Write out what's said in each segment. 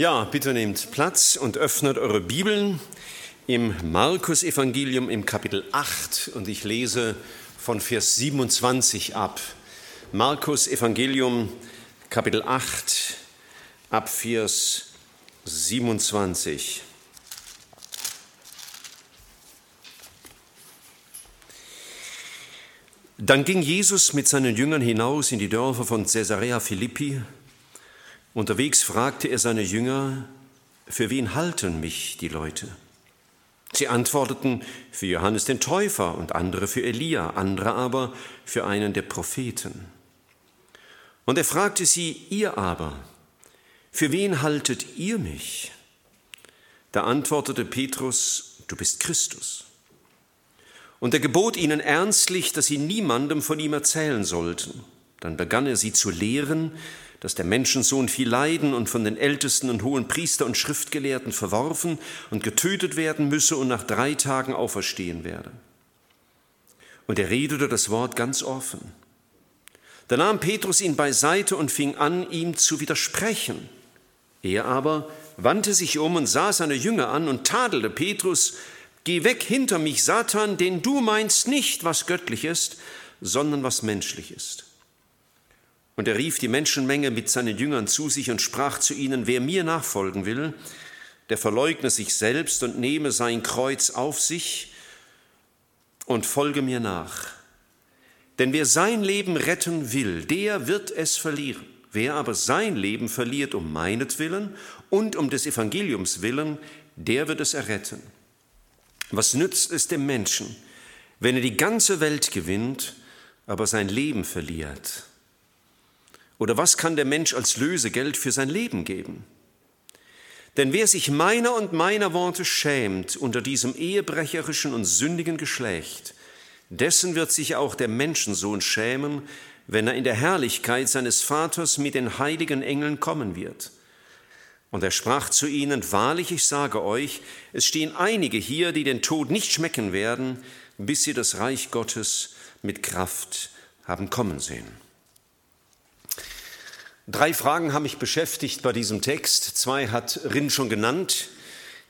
Ja, bitte nehmt Platz und öffnet eure Bibeln im Markus-Evangelium im Kapitel 8 und ich lese von Vers 27 ab. Markus-Evangelium, Kapitel 8, ab Vers 27. Dann ging Jesus mit seinen Jüngern hinaus in die Dörfer von Caesarea Philippi Unterwegs fragte er seine Jünger, für wen halten mich die Leute? Sie antworteten, für Johannes den Täufer und andere für Elia, andere aber für einen der Propheten. Und er fragte sie, ihr aber, für wen haltet ihr mich? Da antwortete Petrus, du bist Christus. Und er gebot ihnen ernstlich, dass sie niemandem von ihm erzählen sollten. Dann begann er sie zu lehren, dass der Menschensohn viel leiden und von den Ältesten und hohen Priester und Schriftgelehrten verworfen und getötet werden müsse und nach drei Tagen auferstehen werde. Und er redete das Wort ganz offen. Da nahm Petrus ihn beiseite und fing an, ihm zu widersprechen. Er aber wandte sich um und sah seine Jünger an und tadelte Petrus, Geh weg hinter mich, Satan, denn du meinst nicht, was göttlich ist, sondern was menschlich ist. Und er rief die Menschenmenge mit seinen Jüngern zu sich und sprach zu ihnen, wer mir nachfolgen will, der verleugne sich selbst und nehme sein Kreuz auf sich und folge mir nach. Denn wer sein Leben retten will, der wird es verlieren. Wer aber sein Leben verliert um meinetwillen und um des Evangeliums willen, der wird es erretten. Was nützt es dem Menschen, wenn er die ganze Welt gewinnt, aber sein Leben verliert? Oder was kann der Mensch als Lösegeld für sein Leben geben? Denn wer sich meiner und meiner Worte schämt unter diesem ehebrecherischen und sündigen Geschlecht, dessen wird sich auch der Menschensohn schämen, wenn er in der Herrlichkeit seines Vaters mit den heiligen Engeln kommen wird. Und er sprach zu ihnen, Wahrlich, ich sage euch, es stehen einige hier, die den Tod nicht schmecken werden, bis sie das Reich Gottes mit Kraft haben kommen sehen. Drei Fragen haben mich beschäftigt bei diesem Text. Zwei hat Rin schon genannt.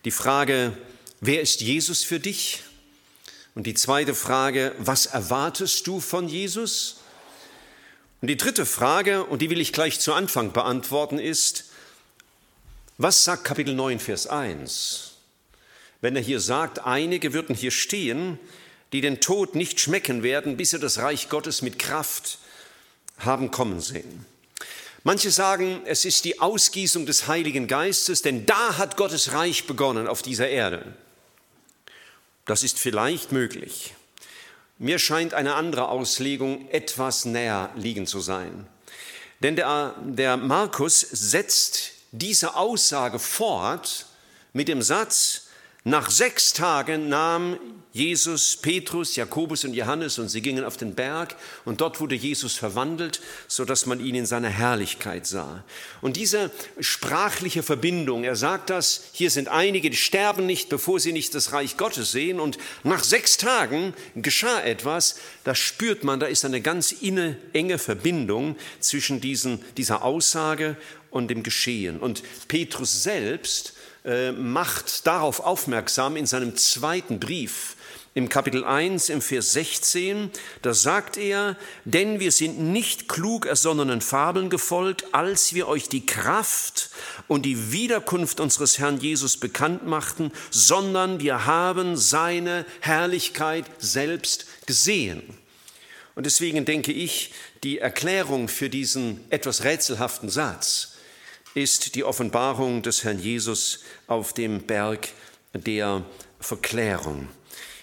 Die Frage, wer ist Jesus für dich? Und die zweite Frage, was erwartest du von Jesus? Und die dritte Frage, und die will ich gleich zu Anfang beantworten, ist, was sagt Kapitel 9, Vers 1? Wenn er hier sagt, einige würden hier stehen, die den Tod nicht schmecken werden, bis sie das Reich Gottes mit Kraft haben kommen sehen. Manche sagen, es ist die Ausgießung des Heiligen Geistes, denn da hat Gottes Reich begonnen auf dieser Erde. Das ist vielleicht möglich. Mir scheint eine andere Auslegung etwas näher liegen zu sein. Denn der, der Markus setzt diese Aussage fort mit dem Satz, nach sechs Tagen nahm Jesus Petrus, Jakobus und Johannes und sie gingen auf den Berg und dort wurde Jesus verwandelt, so dass man ihn in seiner Herrlichkeit sah. Und diese sprachliche Verbindung, er sagt das, hier sind einige, die sterben nicht, bevor sie nicht das Reich Gottes sehen und nach sechs Tagen geschah etwas, da spürt man, da ist eine ganz inne, enge Verbindung zwischen diesen, dieser Aussage und dem Geschehen. Und Petrus selbst äh, macht darauf aufmerksam in seinem zweiten Brief, im Kapitel 1, im Vers 16, da sagt er, denn wir sind nicht klug ersonnenen Fabeln gefolgt, als wir euch die Kraft und die Wiederkunft unseres Herrn Jesus bekannt machten, sondern wir haben seine Herrlichkeit selbst gesehen. Und deswegen denke ich, die Erklärung für diesen etwas rätselhaften Satz ist die Offenbarung des Herrn Jesus auf dem Berg der Verklärung.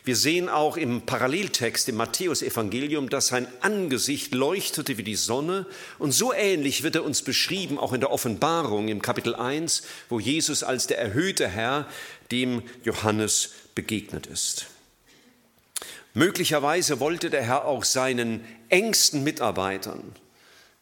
Wir sehen auch im Paralleltext im Matthäusevangelium, dass sein Angesicht leuchtete wie die Sonne und so ähnlich wird er uns beschrieben auch in der Offenbarung im Kapitel 1, wo Jesus als der erhöhte Herr dem Johannes begegnet ist. Möglicherweise wollte der Herr auch seinen engsten Mitarbeitern,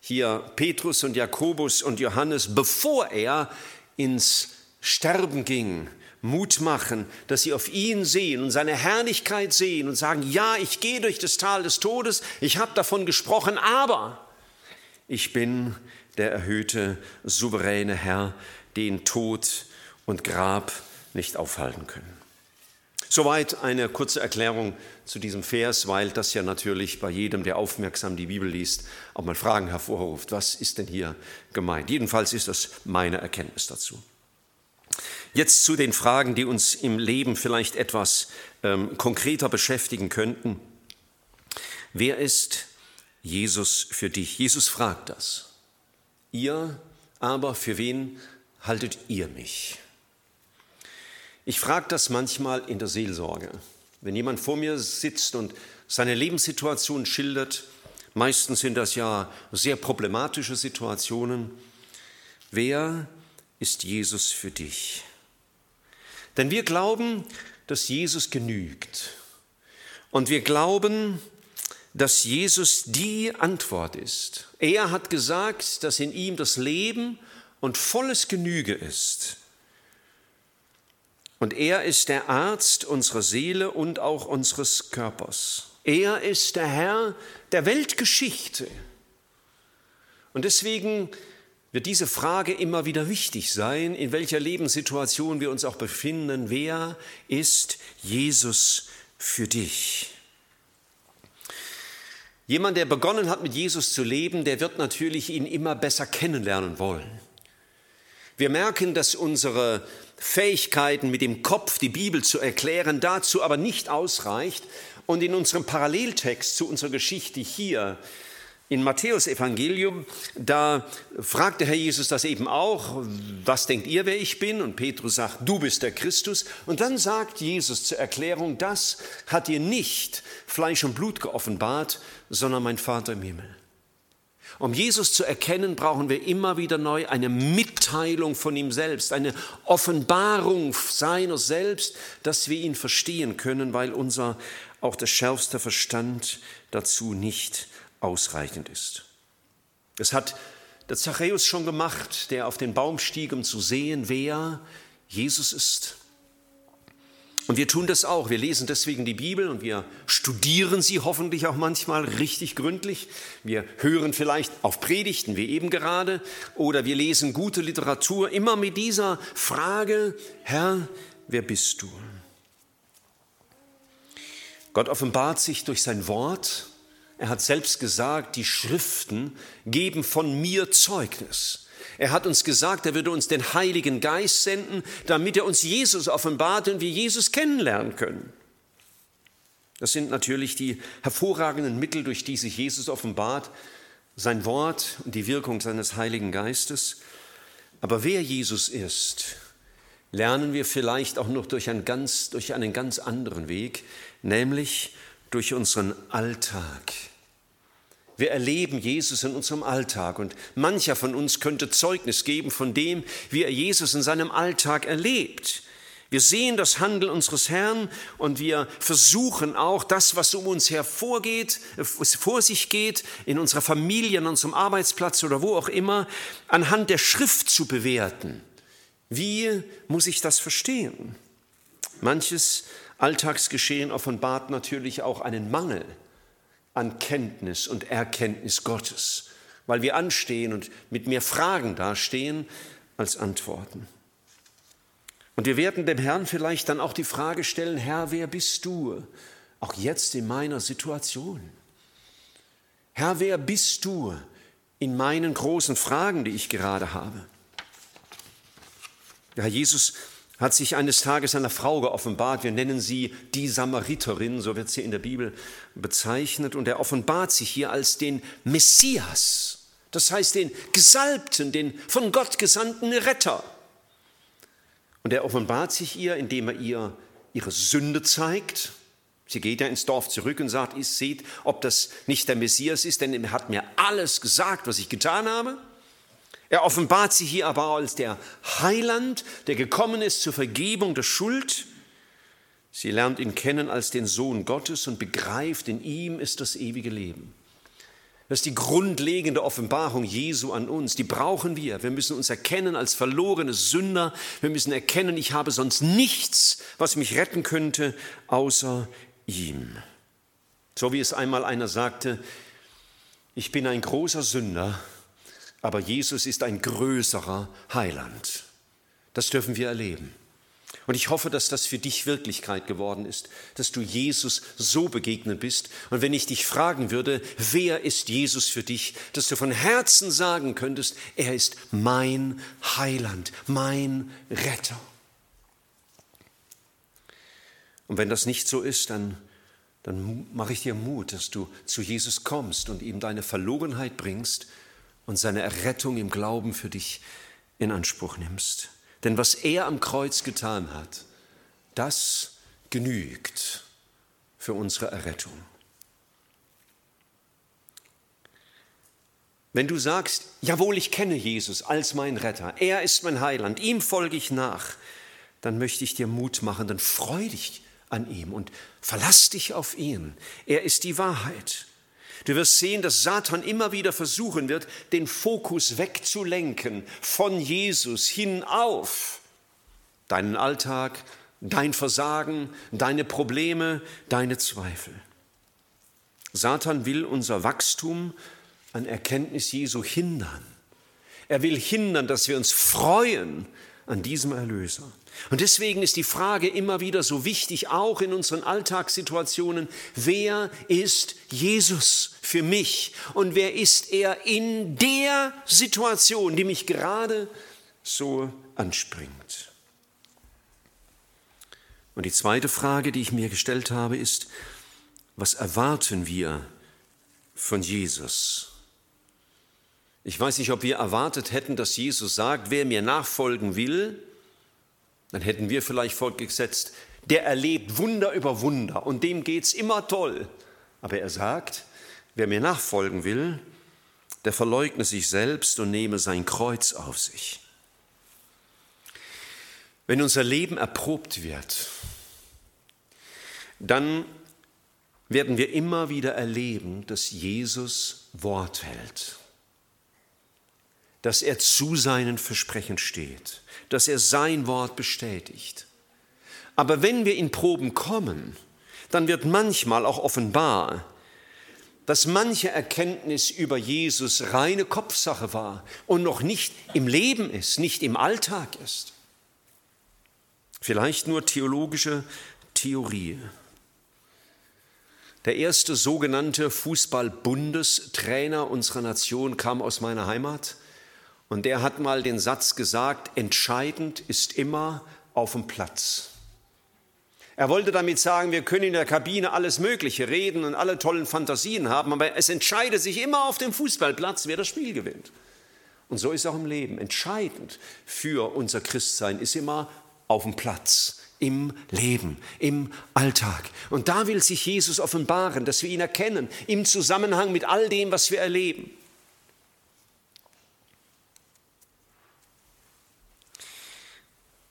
hier Petrus und Jakobus und Johannes, bevor er ins Sterben ging, Mut machen, dass sie auf ihn sehen und seine Herrlichkeit sehen und sagen, ja, ich gehe durch das Tal des Todes, ich habe davon gesprochen, aber ich bin der erhöhte, souveräne Herr, den Tod und Grab nicht aufhalten können. Soweit eine kurze Erklärung zu diesem Vers, weil das ja natürlich bei jedem, der aufmerksam die Bibel liest, auch mal Fragen hervorruft. Was ist denn hier gemeint? Jedenfalls ist das meine Erkenntnis dazu. Jetzt zu den Fragen, die uns im Leben vielleicht etwas ähm, konkreter beschäftigen könnten. Wer ist Jesus für dich? Jesus fragt das. Ihr aber, für wen haltet ihr mich? Ich frage das manchmal in der Seelsorge. Wenn jemand vor mir sitzt und seine Lebenssituation schildert, meistens sind das ja sehr problematische Situationen, wer ist Jesus für dich? Denn wir glauben, dass Jesus genügt. Und wir glauben, dass Jesus die Antwort ist. Er hat gesagt, dass in ihm das Leben und volles Genüge ist. Und er ist der Arzt unserer Seele und auch unseres Körpers. Er ist der Herr der Weltgeschichte. Und deswegen wird diese Frage immer wieder wichtig sein, in welcher Lebenssituation wir uns auch befinden. Wer ist Jesus für dich? Jemand, der begonnen hat, mit Jesus zu leben, der wird natürlich ihn immer besser kennenlernen wollen. Wir merken, dass unsere Fähigkeiten mit dem Kopf die Bibel zu erklären dazu aber nicht ausreicht. Und in unserem Paralleltext zu unserer Geschichte hier in Matthäus Evangelium, da fragt der Herr Jesus das eben auch, was denkt ihr, wer ich bin? Und Petrus sagt, du bist der Christus. Und dann sagt Jesus zur Erklärung, das hat dir nicht Fleisch und Blut geoffenbart, sondern mein Vater im Himmel. Um Jesus zu erkennen, brauchen wir immer wieder neu eine Mitteilung von ihm selbst, eine Offenbarung seiner selbst, dass wir ihn verstehen können, weil unser auch der schärfste Verstand dazu nicht ausreichend ist. Es hat der Zachäus schon gemacht, der auf den Baum stieg, um zu sehen, wer Jesus ist. Und wir tun das auch. Wir lesen deswegen die Bibel und wir studieren sie hoffentlich auch manchmal richtig gründlich. Wir hören vielleicht auf Predigten wie eben gerade oder wir lesen gute Literatur immer mit dieser Frage, Herr, wer bist du? Gott offenbart sich durch sein Wort. Er hat selbst gesagt, die Schriften geben von mir Zeugnis. Er hat uns gesagt, er würde uns den Heiligen Geist senden, damit er uns Jesus offenbart und wir Jesus kennenlernen können. Das sind natürlich die hervorragenden Mittel, durch die sich Jesus offenbart, sein Wort und die Wirkung seines Heiligen Geistes. Aber wer Jesus ist, lernen wir vielleicht auch noch durch einen ganz, durch einen ganz anderen Weg, nämlich durch unseren Alltag. Wir erleben Jesus in unserem Alltag und mancher von uns könnte Zeugnis geben von dem, wie er Jesus in seinem Alltag erlebt. Wir sehen das Handeln unseres Herrn und wir versuchen auch das, was um uns hervorgeht, vor sich geht, in unserer Familie, an unserem Arbeitsplatz oder wo auch immer, anhand der Schrift zu bewerten. Wie muss ich das verstehen? Manches Alltagsgeschehen offenbart natürlich auch einen Mangel an Kenntnis und Erkenntnis Gottes, weil wir anstehen und mit mehr Fragen dastehen als Antworten. Und wir werden dem Herrn vielleicht dann auch die Frage stellen, Herr, wer bist du? Auch jetzt in meiner Situation. Herr, wer bist du in meinen großen Fragen, die ich gerade habe? Ja, Jesus hat sich eines Tages einer Frau geoffenbart. Wir nennen sie die Samariterin, so wird sie in der Bibel bezeichnet. Und er offenbart sich hier als den Messias, das heißt den Gesalbten, den von Gott gesandten Retter. Und er offenbart sich ihr, indem er ihr ihre Sünde zeigt. Sie geht ja ins Dorf zurück und sagt, ihr seht, ob das nicht der Messias ist, denn er hat mir alles gesagt, was ich getan habe. Er offenbart sich hier aber als der Heiland, der gekommen ist zur Vergebung der Schuld. Sie lernt ihn kennen als den Sohn Gottes und begreift, in ihm ist das ewige Leben. Das ist die grundlegende Offenbarung Jesu an uns. Die brauchen wir. Wir müssen uns erkennen als verlorene Sünder. Wir müssen erkennen, ich habe sonst nichts, was mich retten könnte, außer ihm. So wie es einmal einer sagte, ich bin ein großer Sünder aber Jesus ist ein größerer Heiland. Das dürfen wir erleben. Und ich hoffe, dass das für dich Wirklichkeit geworden ist, dass du Jesus so begegnet bist. Und wenn ich dich fragen würde, wer ist Jesus für dich, dass du von Herzen sagen könntest, er ist mein Heiland, mein Retter. Und wenn das nicht so ist, dann, dann mache ich dir Mut, dass du zu Jesus kommst und ihm deine Verlogenheit bringst und seine Errettung im Glauben für dich in Anspruch nimmst. Denn was er am Kreuz getan hat, das genügt für unsere Errettung. Wenn du sagst, jawohl, ich kenne Jesus als mein Retter, er ist mein Heiland, ihm folge ich nach, dann möchte ich dir Mut machen, dann freu dich an ihm und verlass dich auf ihn. Er ist die Wahrheit. Du wirst sehen, dass Satan immer wieder versuchen wird, den Fokus wegzulenken von Jesus hinauf. Deinen Alltag, dein Versagen, deine Probleme, deine Zweifel. Satan will unser Wachstum an Erkenntnis Jesu hindern. Er will hindern, dass wir uns freuen an diesem Erlöser. Und deswegen ist die Frage immer wieder so wichtig, auch in unseren Alltagssituationen, wer ist Jesus für mich und wer ist er in der Situation, die mich gerade so anspringt? Und die zweite Frage, die ich mir gestellt habe, ist, was erwarten wir von Jesus? Ich weiß nicht, ob wir erwartet hätten, dass Jesus sagt, wer mir nachfolgen will, dann hätten wir vielleicht fortgesetzt, der erlebt Wunder über Wunder und dem geht's immer toll. Aber er sagt, wer mir nachfolgen will, der verleugne sich selbst und nehme sein Kreuz auf sich. Wenn unser Leben erprobt wird, dann werden wir immer wieder erleben, dass Jesus Wort hält dass er zu seinen Versprechen steht, dass er sein Wort bestätigt. Aber wenn wir in Proben kommen, dann wird manchmal auch offenbar, dass manche Erkenntnis über Jesus reine Kopfsache war und noch nicht im Leben ist, nicht im Alltag ist. Vielleicht nur theologische Theorie. Der erste sogenannte Fußball-Bundestrainer unserer Nation kam aus meiner Heimat und der hat mal den Satz gesagt, entscheidend ist immer auf dem Platz. Er wollte damit sagen, wir können in der Kabine alles Mögliche reden und alle tollen Fantasien haben, aber es entscheidet sich immer auf dem Fußballplatz, wer das Spiel gewinnt. Und so ist auch im Leben. Entscheidend für unser Christsein ist immer auf dem Platz, im Leben, im Alltag. Und da will sich Jesus offenbaren, dass wir ihn erkennen, im Zusammenhang mit all dem, was wir erleben.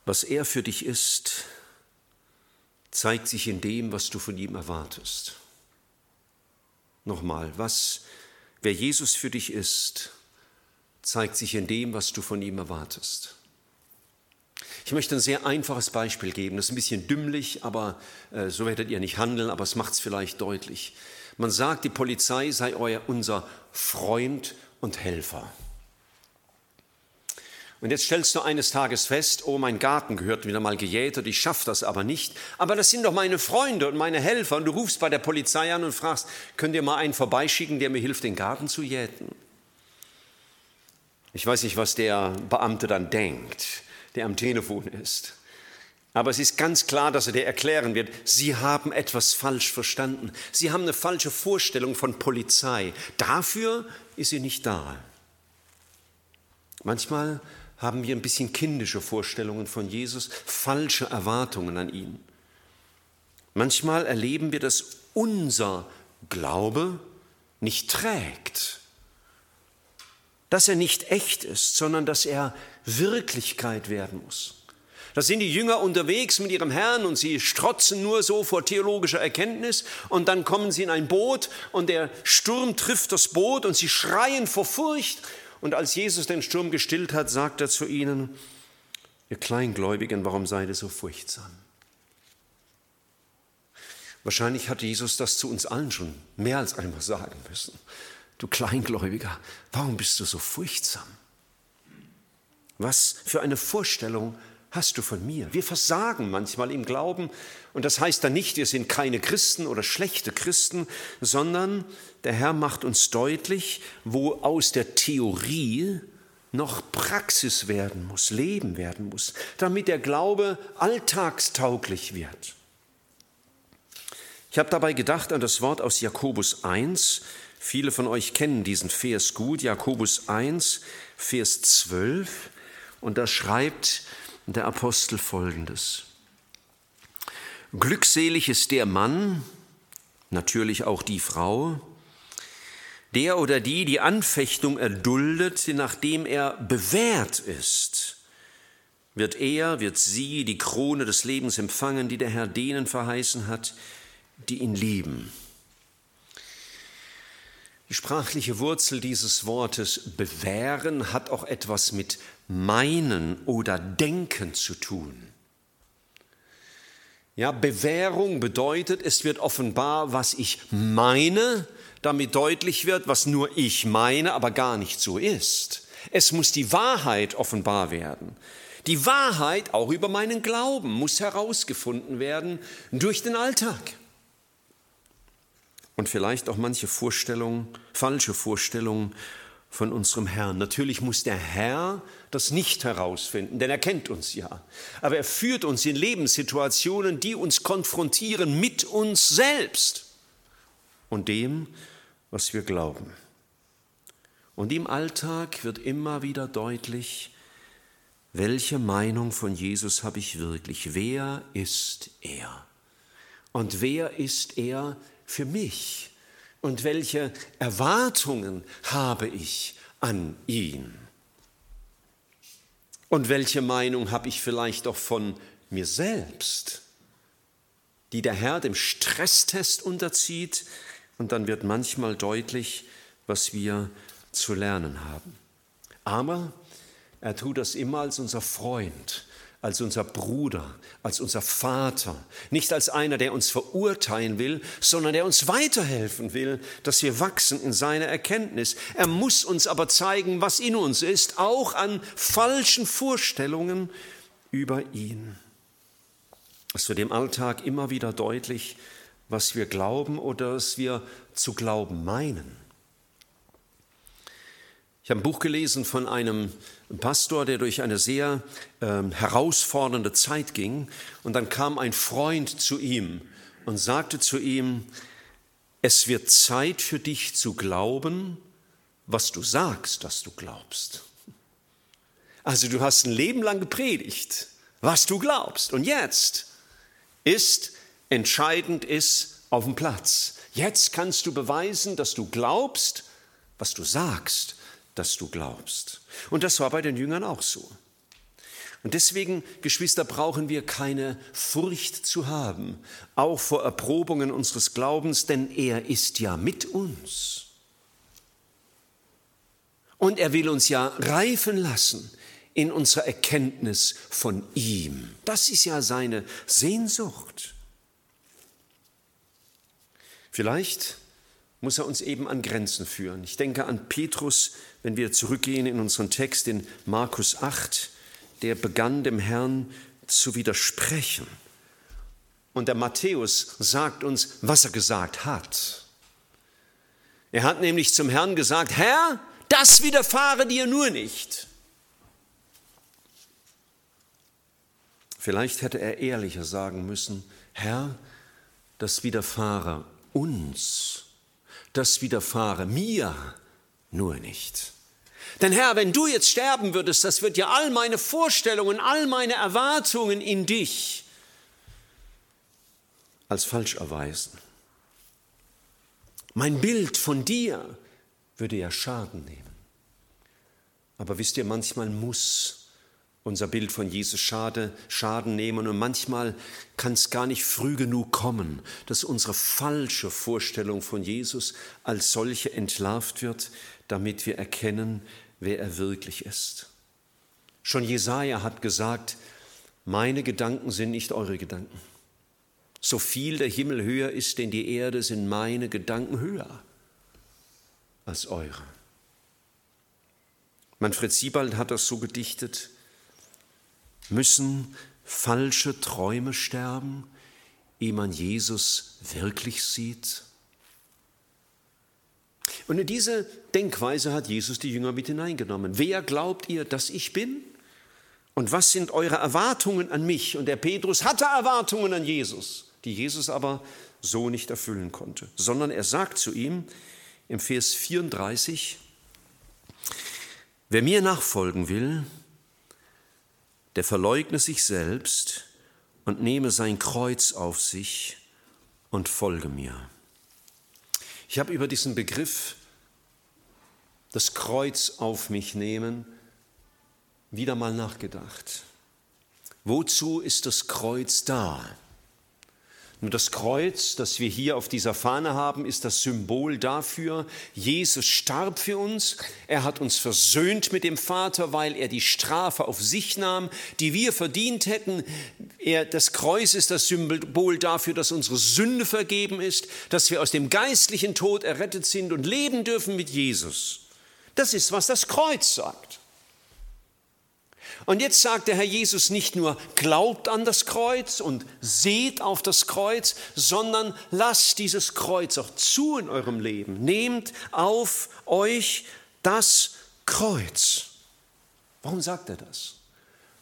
Was er für dich ist, zeigt sich in dem, was du von ihm erwartest. Nochmal, was, wer Jesus für dich ist, zeigt sich in dem, was du von ihm erwartest. Ich möchte ein sehr einfaches Beispiel geben. Das ist ein bisschen dümmlich, aber äh, so werdet ihr nicht handeln, aber es macht es vielleicht deutlich. Man sagt, die Polizei sei euer, unser Freund und Helfer. Und jetzt stellst du eines Tages fest, oh, mein Garten gehört wieder mal gejätet, ich schaffe das aber nicht. Aber das sind doch meine Freunde und meine Helfer. Und du rufst bei der Polizei an und fragst, könnt ihr mal einen vorbeischicken, der mir hilft, den Garten zu jäten? Ich weiß nicht, was der Beamte dann denkt, der am Telefon ist. Aber es ist ganz klar, dass er dir erklären wird, Sie haben etwas falsch verstanden. Sie haben eine falsche Vorstellung von Polizei. Dafür ist sie nicht da. Manchmal haben wir ein bisschen kindische Vorstellungen von Jesus, falsche Erwartungen an ihn. Manchmal erleben wir, dass unser Glaube nicht trägt, dass er nicht echt ist, sondern dass er Wirklichkeit werden muss. Da sind die Jünger unterwegs mit ihrem Herrn und sie strotzen nur so vor theologischer Erkenntnis und dann kommen sie in ein Boot und der Sturm trifft das Boot und sie schreien vor Furcht und als Jesus den Sturm gestillt hat, sagt er zu ihnen, ihr Kleingläubigen, warum seid ihr so furchtsam? Wahrscheinlich hat Jesus das zu uns allen schon mehr als einmal sagen müssen. Du Kleingläubiger, warum bist du so furchtsam? Was für eine Vorstellung hast du von mir? Wir versagen manchmal im Glauben und das heißt dann nicht, wir sind keine Christen oder schlechte Christen, sondern der Herr macht uns deutlich, wo aus der Theorie noch Praxis werden muss, Leben werden muss, damit der Glaube alltagstauglich wird. Ich habe dabei gedacht an das Wort aus Jakobus 1. Viele von euch kennen diesen Vers gut, Jakobus 1, Vers 12. Und da schreibt der Apostel folgendes. Glückselig ist der Mann, natürlich auch die Frau, der oder die die Anfechtung erduldet, nachdem er bewährt ist, wird er, wird sie die Krone des Lebens empfangen, die der Herr denen verheißen hat, die ihn lieben. Die sprachliche Wurzel dieses Wortes bewähren hat auch etwas mit meinen oder denken zu tun. Ja, Bewährung bedeutet, es wird offenbar, was ich meine, damit deutlich wird, was nur ich meine, aber gar nicht so ist. Es muss die Wahrheit offenbar werden. Die Wahrheit, auch über meinen Glauben, muss herausgefunden werden durch den Alltag. Und vielleicht auch manche Vorstellungen, falsche Vorstellungen von unserem Herrn. Natürlich muss der Herr das nicht herausfinden, denn er kennt uns ja. Aber er führt uns in Lebenssituationen, die uns konfrontieren mit uns selbst und dem, was wir glauben. Und im Alltag wird immer wieder deutlich, welche Meinung von Jesus habe ich wirklich? Wer ist er? Und wer ist er für mich? Und welche Erwartungen habe ich an ihn? Und welche Meinung habe ich vielleicht auch von mir selbst, die der Herr dem Stresstest unterzieht, und dann wird manchmal deutlich, was wir zu lernen haben. Aber er tut das immer als unser Freund, als unser Bruder, als unser Vater, nicht als einer, der uns verurteilen will, sondern der uns weiterhelfen will, dass wir wachsen in seiner Erkenntnis. Er muss uns aber zeigen, was in uns ist, auch an falschen Vorstellungen über ihn. Es wird im Alltag immer wieder deutlich, was wir glauben oder was wir zu glauben meinen. Ich habe ein Buch gelesen von einem Pastor, der durch eine sehr äh, herausfordernde Zeit ging. Und dann kam ein Freund zu ihm und sagte zu ihm, es wird Zeit für dich zu glauben, was du sagst, dass du glaubst. Also du hast ein Leben lang gepredigt, was du glaubst. Und jetzt ist entscheidend ist auf dem Platz. Jetzt kannst du beweisen, dass du glaubst, was du sagst, dass du glaubst. Und das war bei den Jüngern auch so. Und deswegen, Geschwister, brauchen wir keine Furcht zu haben, auch vor Erprobungen unseres Glaubens, denn er ist ja mit uns. Und er will uns ja reifen lassen in unserer Erkenntnis von ihm. Das ist ja seine Sehnsucht. Vielleicht muss er uns eben an Grenzen führen. Ich denke an Petrus, wenn wir zurückgehen in unseren Text in Markus 8, der begann dem Herrn zu widersprechen. Und der Matthäus sagt uns, was er gesagt hat. Er hat nämlich zum Herrn gesagt, Herr, das widerfahre dir nur nicht. Vielleicht hätte er ehrlicher sagen müssen, Herr, das widerfahre uns, das widerfahre mir nur nicht. Denn Herr, wenn du jetzt sterben würdest, das wird ja all meine Vorstellungen, all meine Erwartungen in dich als falsch erweisen. Mein Bild von dir würde ja Schaden nehmen. Aber wisst ihr, manchmal muss unser Bild von Jesus Schade, Schaden nehmen und manchmal kann es gar nicht früh genug kommen, dass unsere falsche Vorstellung von Jesus als solche entlarvt wird, damit wir erkennen, wer er wirklich ist. Schon Jesaja hat gesagt, meine Gedanken sind nicht eure Gedanken. So viel der Himmel höher ist, denn die Erde sind meine Gedanken höher als eure. Manfred Siebald hat das so gedichtet, Müssen falsche Träume sterben, ehe man Jesus wirklich sieht? Und in diese Denkweise hat Jesus die Jünger mit hineingenommen. Wer glaubt ihr, dass ich bin? Und was sind eure Erwartungen an mich? Und der Petrus hatte Erwartungen an Jesus, die Jesus aber so nicht erfüllen konnte, sondern er sagt zu ihm im Vers 34, wer mir nachfolgen will, der verleugne sich selbst und nehme sein Kreuz auf sich und folge mir. Ich habe über diesen Begriff das Kreuz auf mich nehmen wieder mal nachgedacht. Wozu ist das Kreuz da? Nur das Kreuz, das wir hier auf dieser Fahne haben, ist das Symbol dafür, Jesus starb für uns, er hat uns versöhnt mit dem Vater, weil er die Strafe auf sich nahm, die wir verdient hätten. Er, das Kreuz ist das Symbol dafür, dass unsere Sünde vergeben ist, dass wir aus dem geistlichen Tod errettet sind und leben dürfen mit Jesus. Das ist, was das Kreuz sagt. Und jetzt sagt der Herr Jesus nicht nur, glaubt an das Kreuz und seht auf das Kreuz, sondern lasst dieses Kreuz auch zu in eurem Leben. Nehmt auf euch das Kreuz. Warum sagt er das?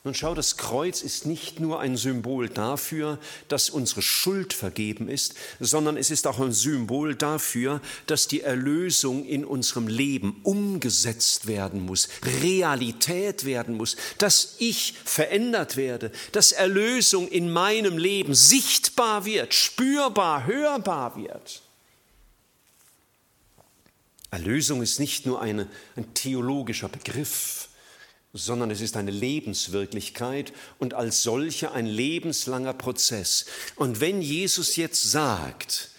Nun schau, das Kreuz ist nicht nur ein Symbol dafür, dass unsere Schuld vergeben ist, sondern es ist auch ein Symbol dafür, dass die Erlösung in unserem Leben umgesetzt werden muss, Realität werden muss, dass ich verändert werde, dass Erlösung in meinem Leben sichtbar wird, spürbar, hörbar wird. Erlösung ist nicht nur eine, ein theologischer Begriff, sondern es ist eine Lebenswirklichkeit und als solche ein lebenslanger Prozess. Und wenn Jesus jetzt sagt,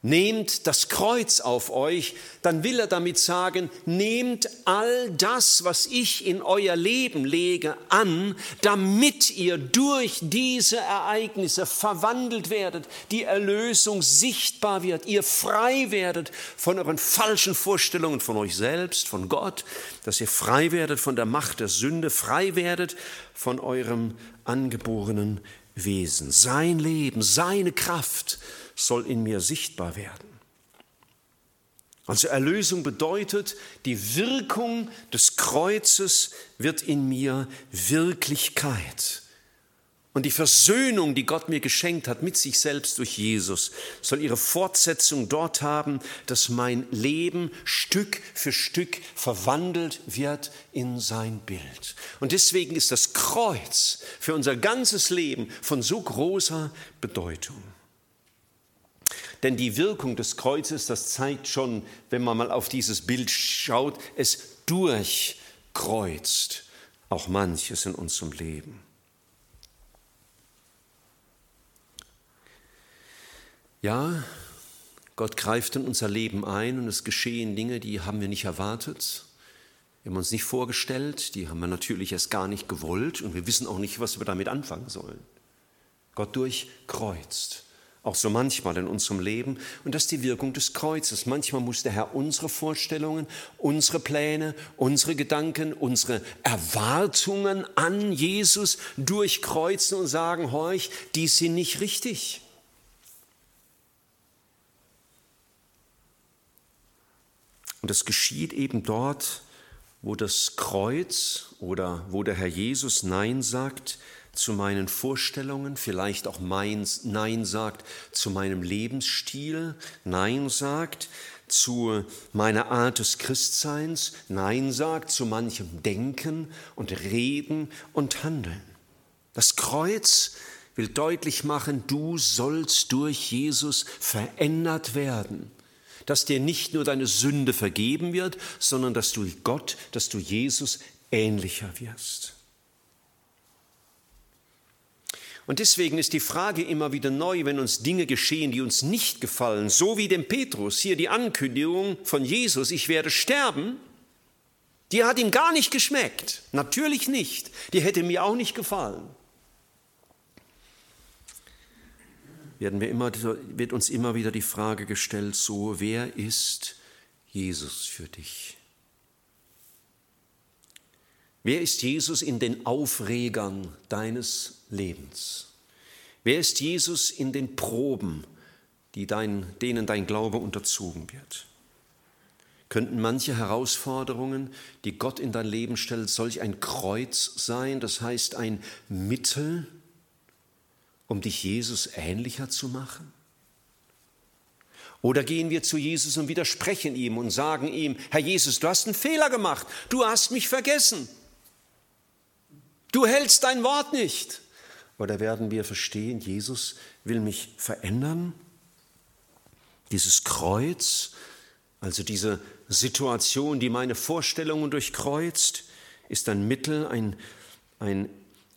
Nehmt das Kreuz auf euch, dann will er damit sagen, nehmt all das, was ich in euer Leben lege, an, damit ihr durch diese Ereignisse verwandelt werdet, die Erlösung sichtbar wird, ihr frei werdet von euren falschen Vorstellungen von euch selbst, von Gott, dass ihr frei werdet von der Macht der Sünde, frei werdet von eurem angeborenen Wesen. Sein Leben, seine Kraft, soll in mir sichtbar werden. Also Erlösung bedeutet, die Wirkung des Kreuzes wird in mir Wirklichkeit. Und die Versöhnung, die Gott mir geschenkt hat mit sich selbst durch Jesus, soll ihre Fortsetzung dort haben, dass mein Leben Stück für Stück verwandelt wird in sein Bild. Und deswegen ist das Kreuz für unser ganzes Leben von so großer Bedeutung. Denn die Wirkung des Kreuzes, das zeigt schon, wenn man mal auf dieses Bild schaut, es durchkreuzt auch manches in unserem Leben. Ja, Gott greift in unser Leben ein und es geschehen Dinge, die haben wir nicht erwartet. Wir haben uns nicht vorgestellt, die haben wir natürlich erst gar nicht gewollt und wir wissen auch nicht, was wir damit anfangen sollen. Gott durchkreuzt auch so manchmal in unserem Leben. Und das ist die Wirkung des Kreuzes. Manchmal muss der Herr unsere Vorstellungen, unsere Pläne, unsere Gedanken, unsere Erwartungen an Jesus durchkreuzen und sagen, horch, die sind nicht richtig. Und das geschieht eben dort, wo das Kreuz oder wo der Herr Jesus Nein sagt, zu meinen Vorstellungen, vielleicht auch mein, Nein sagt zu meinem Lebensstil, Nein sagt zu meiner Art des Christseins, Nein sagt zu manchem Denken und Reden und Handeln. Das Kreuz will deutlich machen, du sollst durch Jesus verändert werden dass dir nicht nur deine Sünde vergeben wird, sondern dass du Gott, dass du Jesus ähnlicher wirst. Und deswegen ist die Frage immer wieder neu, wenn uns Dinge geschehen, die uns nicht gefallen, so wie dem Petrus hier die Ankündigung von Jesus, ich werde sterben, die hat ihm gar nicht geschmeckt. Natürlich nicht. Die hätte mir auch nicht gefallen. Werden wir immer, wird uns immer wieder die Frage gestellt, so, wer ist Jesus für dich? Wer ist Jesus in den Aufregern deines Lebens? Wer ist Jesus in den Proben, dein, denen dein Glaube unterzogen wird? Könnten manche Herausforderungen, die Gott in dein Leben stellt, solch ein Kreuz sein, das heißt ein Mittel, um dich Jesus ähnlicher zu machen? Oder gehen wir zu Jesus und widersprechen ihm und sagen ihm, Herr Jesus, du hast einen Fehler gemacht, du hast mich vergessen, du hältst dein Wort nicht. Oder werden wir verstehen, Jesus will mich verändern? Dieses Kreuz, also diese Situation, die meine Vorstellungen durchkreuzt, ist ein Mittel, ein, ein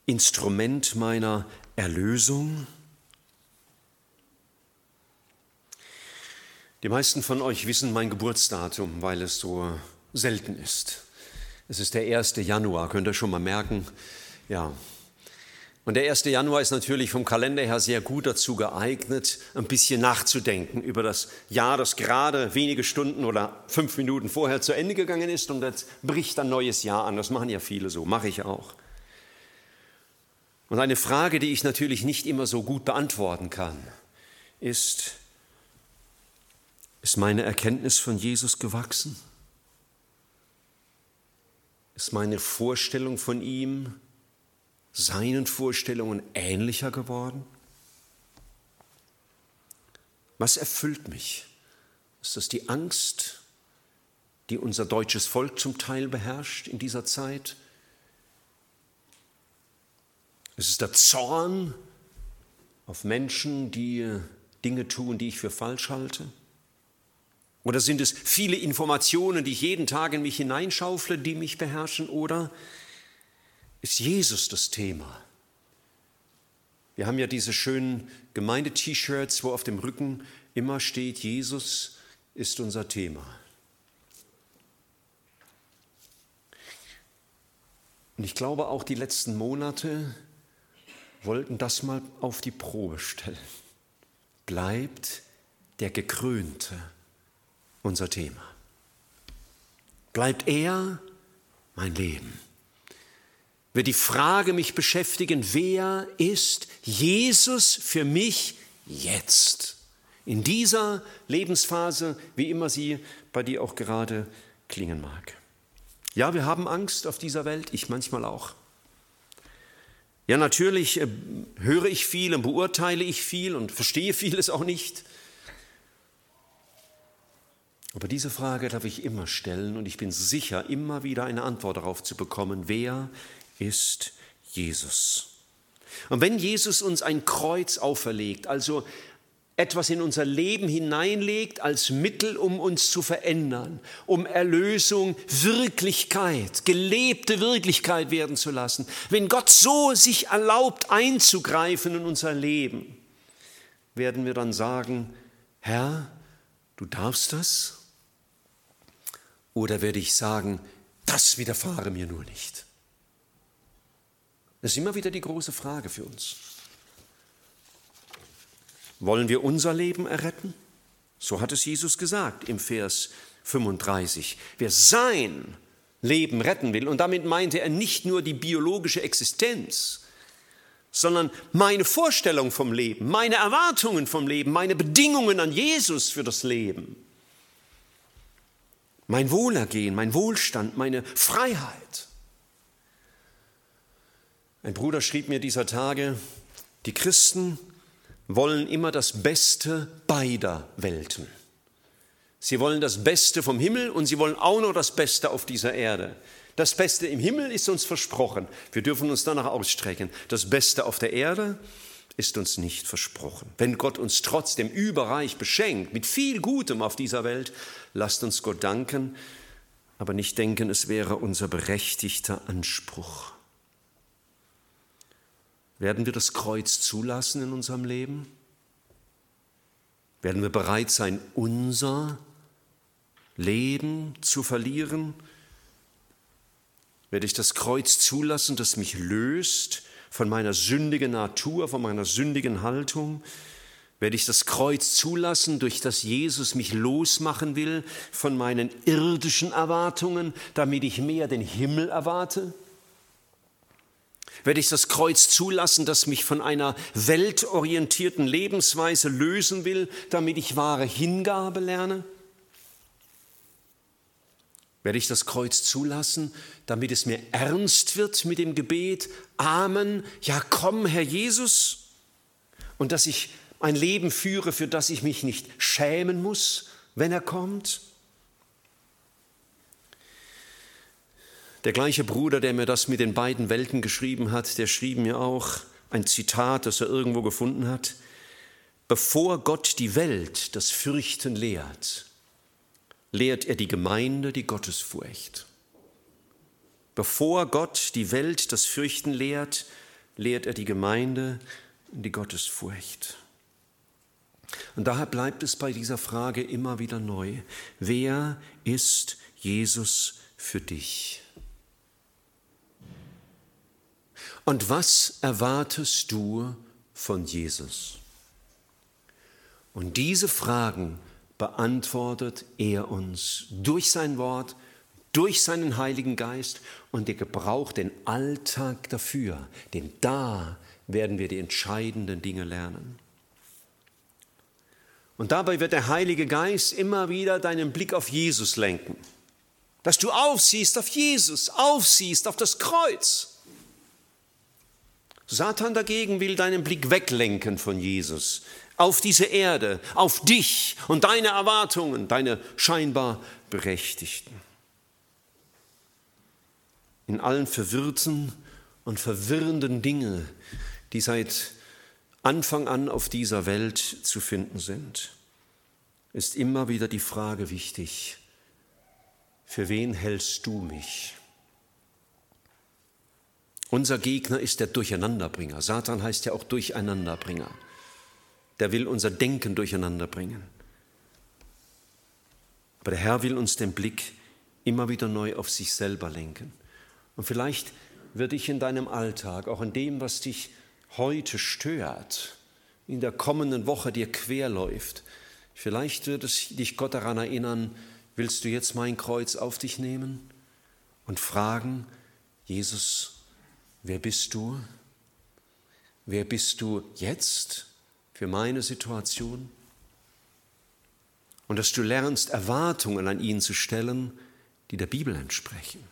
Instrument meiner Erlösung. Die meisten von euch wissen mein Geburtsdatum, weil es so selten ist. Es ist der 1. Januar, könnt ihr schon mal merken. Ja. Und der 1. Januar ist natürlich vom Kalender her sehr gut dazu geeignet, ein bisschen nachzudenken über das Jahr, das gerade wenige Stunden oder fünf Minuten vorher zu Ende gegangen ist und jetzt bricht ein neues Jahr an. Das machen ja viele so, mache ich auch. Und eine Frage, die ich natürlich nicht immer so gut beantworten kann, ist, ist meine Erkenntnis von Jesus gewachsen? Ist meine Vorstellung von ihm seinen Vorstellungen ähnlicher geworden? Was erfüllt mich? Ist das die Angst, die unser deutsches Volk zum Teil beherrscht in dieser Zeit? Ist es der Zorn auf Menschen, die Dinge tun, die ich für falsch halte? Oder sind es viele Informationen, die ich jeden Tag in mich hineinschaufle, die mich beherrschen? Oder ist Jesus das Thema? Wir haben ja diese schönen Gemeinde-T-Shirts, wo auf dem Rücken immer steht, Jesus ist unser Thema. Und ich glaube, auch die letzten Monate wollten das mal auf die Probe stellen. Bleibt der Gekrönte unser Thema. Bleibt er mein Leben? Wird die Frage mich beschäftigen, wer ist Jesus für mich jetzt? In dieser Lebensphase, wie immer sie bei dir auch gerade klingen mag. Ja, wir haben Angst auf dieser Welt, ich manchmal auch. Ja, natürlich äh, höre ich viel und beurteile ich viel und verstehe vieles auch nicht. Aber diese Frage darf ich immer stellen und ich bin sicher, immer wieder eine Antwort darauf zu bekommen, wer ist Jesus? Und wenn Jesus uns ein Kreuz auferlegt, also etwas in unser Leben hineinlegt als Mittel, um uns zu verändern, um Erlösung Wirklichkeit, gelebte Wirklichkeit werden zu lassen. Wenn Gott so sich erlaubt einzugreifen in unser Leben, werden wir dann sagen, Herr, du darfst das? Oder werde ich sagen, das widerfahre mir nur nicht? Das ist immer wieder die große Frage für uns. Wollen wir unser Leben erretten? So hat es Jesus gesagt im Vers 35. Wer sein Leben retten will, und damit meinte er nicht nur die biologische Existenz, sondern meine Vorstellung vom Leben, meine Erwartungen vom Leben, meine Bedingungen an Jesus für das Leben mein Wohlergehen, mein Wohlstand, meine Freiheit. Ein Bruder schrieb mir dieser Tage, die Christen wollen immer das Beste beider Welten. Sie wollen das Beste vom Himmel und sie wollen auch noch das Beste auf dieser Erde. Das Beste im Himmel ist uns versprochen. Wir dürfen uns danach ausstrecken. Das Beste auf der Erde ist uns nicht versprochen. Wenn Gott uns trotzdem überreich beschenkt, mit viel Gutem auf dieser Welt, lasst uns Gott danken, aber nicht denken, es wäre unser berechtigter Anspruch. Werden wir das Kreuz zulassen in unserem Leben? Werden wir bereit sein, unser Leben zu verlieren? Werde ich das Kreuz zulassen, das mich löst von meiner sündigen Natur, von meiner sündigen Haltung? Werde ich das Kreuz zulassen, durch das Jesus mich losmachen will von meinen irdischen Erwartungen, damit ich mehr den Himmel erwarte? Werde ich das Kreuz zulassen, das mich von einer weltorientierten Lebensweise lösen will, damit ich wahre Hingabe lerne? Werde ich das Kreuz zulassen, damit es mir ernst wird mit dem Gebet, Amen, ja komm, Herr Jesus, und dass ich ein Leben führe, für das ich mich nicht schämen muss, wenn er kommt? Der gleiche Bruder, der mir das mit den beiden Welten geschrieben hat, der schrieb mir auch ein Zitat, das er irgendwo gefunden hat. Bevor Gott die Welt das Fürchten lehrt, lehrt er die Gemeinde die Gottesfurcht. Bevor Gott die Welt das Fürchten lehrt, lehrt er die Gemeinde die Gottesfurcht. Und daher bleibt es bei dieser Frage immer wieder neu. Wer ist Jesus für dich? Und was erwartest du von Jesus? Und diese Fragen beantwortet er uns durch sein Wort, durch seinen Heiligen Geist und er gebraucht den Alltag dafür, denn da werden wir die entscheidenden Dinge lernen. Und dabei wird der Heilige Geist immer wieder deinen Blick auf Jesus lenken, dass du aufsiehst auf Jesus, aufsiehst auf das Kreuz Satan dagegen will deinen Blick weglenken von Jesus, auf diese Erde, auf dich und deine Erwartungen, deine scheinbar Berechtigten. In allen verwirrten und verwirrenden Dingen, die seit Anfang an auf dieser Welt zu finden sind, ist immer wieder die Frage wichtig, für wen hältst du mich? Unser Gegner ist der Durcheinanderbringer. Satan heißt ja auch Durcheinanderbringer. Der will unser Denken durcheinander bringen. Aber der Herr will uns den Blick immer wieder neu auf sich selber lenken. Und vielleicht wird dich in deinem Alltag, auch in dem, was dich heute stört, in der kommenden Woche dir querläuft, vielleicht wird es dich Gott daran erinnern, willst du jetzt mein Kreuz auf dich nehmen und fragen, Jesus, Wer bist du? Wer bist du jetzt für meine Situation? Und dass du lernst, Erwartungen an ihn zu stellen, die der Bibel entsprechen.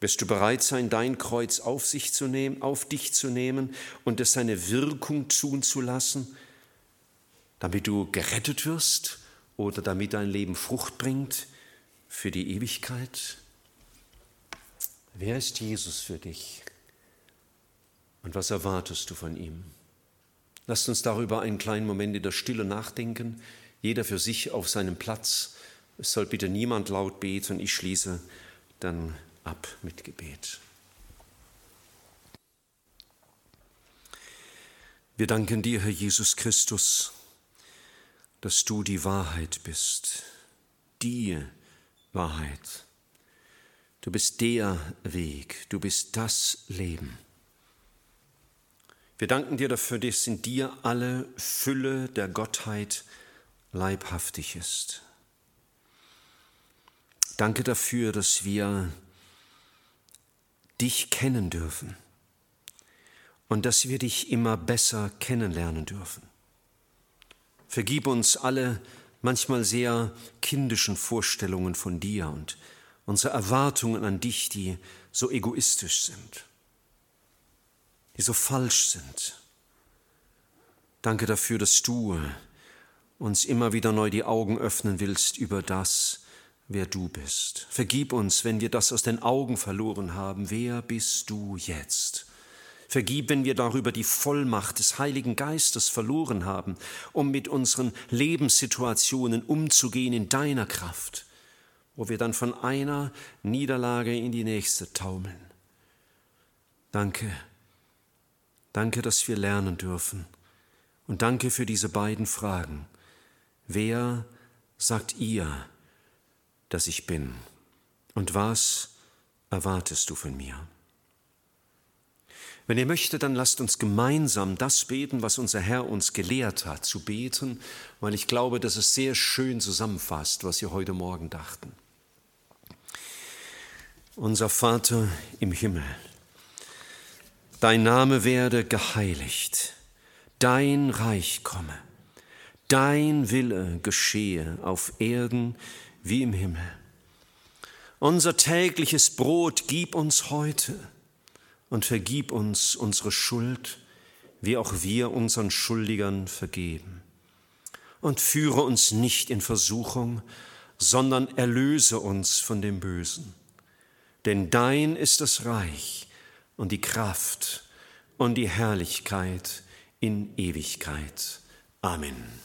Wirst du bereit sein, dein Kreuz auf sich zu nehmen, auf dich zu nehmen und es seine Wirkung tun zu lassen, damit du gerettet wirst oder damit dein Leben Frucht bringt für die Ewigkeit? Wer ist Jesus für dich? Und was erwartest du von ihm? Lasst uns darüber einen kleinen Moment in der Stille nachdenken, jeder für sich auf seinem Platz. Es soll bitte niemand laut beten. Ich schließe dann ab mit Gebet. Wir danken dir, Herr Jesus Christus, dass du die Wahrheit bist, die Wahrheit. Du bist der Weg, du bist das Leben. Wir danken dir dafür, dass in dir alle Fülle der Gottheit leibhaftig ist. Danke dafür, dass wir dich kennen dürfen und dass wir dich immer besser kennenlernen dürfen. Vergib uns alle manchmal sehr kindischen Vorstellungen von dir und unsere Erwartungen an dich, die so egoistisch sind, die so falsch sind. Danke dafür, dass du uns immer wieder neu die Augen öffnen willst über das, wer du bist. Vergib uns, wenn wir das aus den Augen verloren haben. Wer bist du jetzt? Vergib, wenn wir darüber die Vollmacht des Heiligen Geistes verloren haben, um mit unseren Lebenssituationen umzugehen in deiner Kraft wo wir dann von einer Niederlage in die nächste taumeln. Danke, danke, dass wir lernen dürfen. Und danke für diese beiden Fragen. Wer sagt ihr, dass ich bin? Und was erwartest du von mir? Wenn ihr möchtet, dann lasst uns gemeinsam das beten, was unser Herr uns gelehrt hat zu beten, weil ich glaube, dass es sehr schön zusammenfasst, was wir heute Morgen dachten. Unser Vater im Himmel, dein Name werde geheiligt, dein Reich komme, dein Wille geschehe auf Erden wie im Himmel. Unser tägliches Brot gib uns heute und vergib uns unsere Schuld, wie auch wir unseren Schuldigern vergeben. Und führe uns nicht in Versuchung, sondern erlöse uns von dem Bösen. Denn dein ist das Reich und die Kraft und die Herrlichkeit in Ewigkeit. Amen.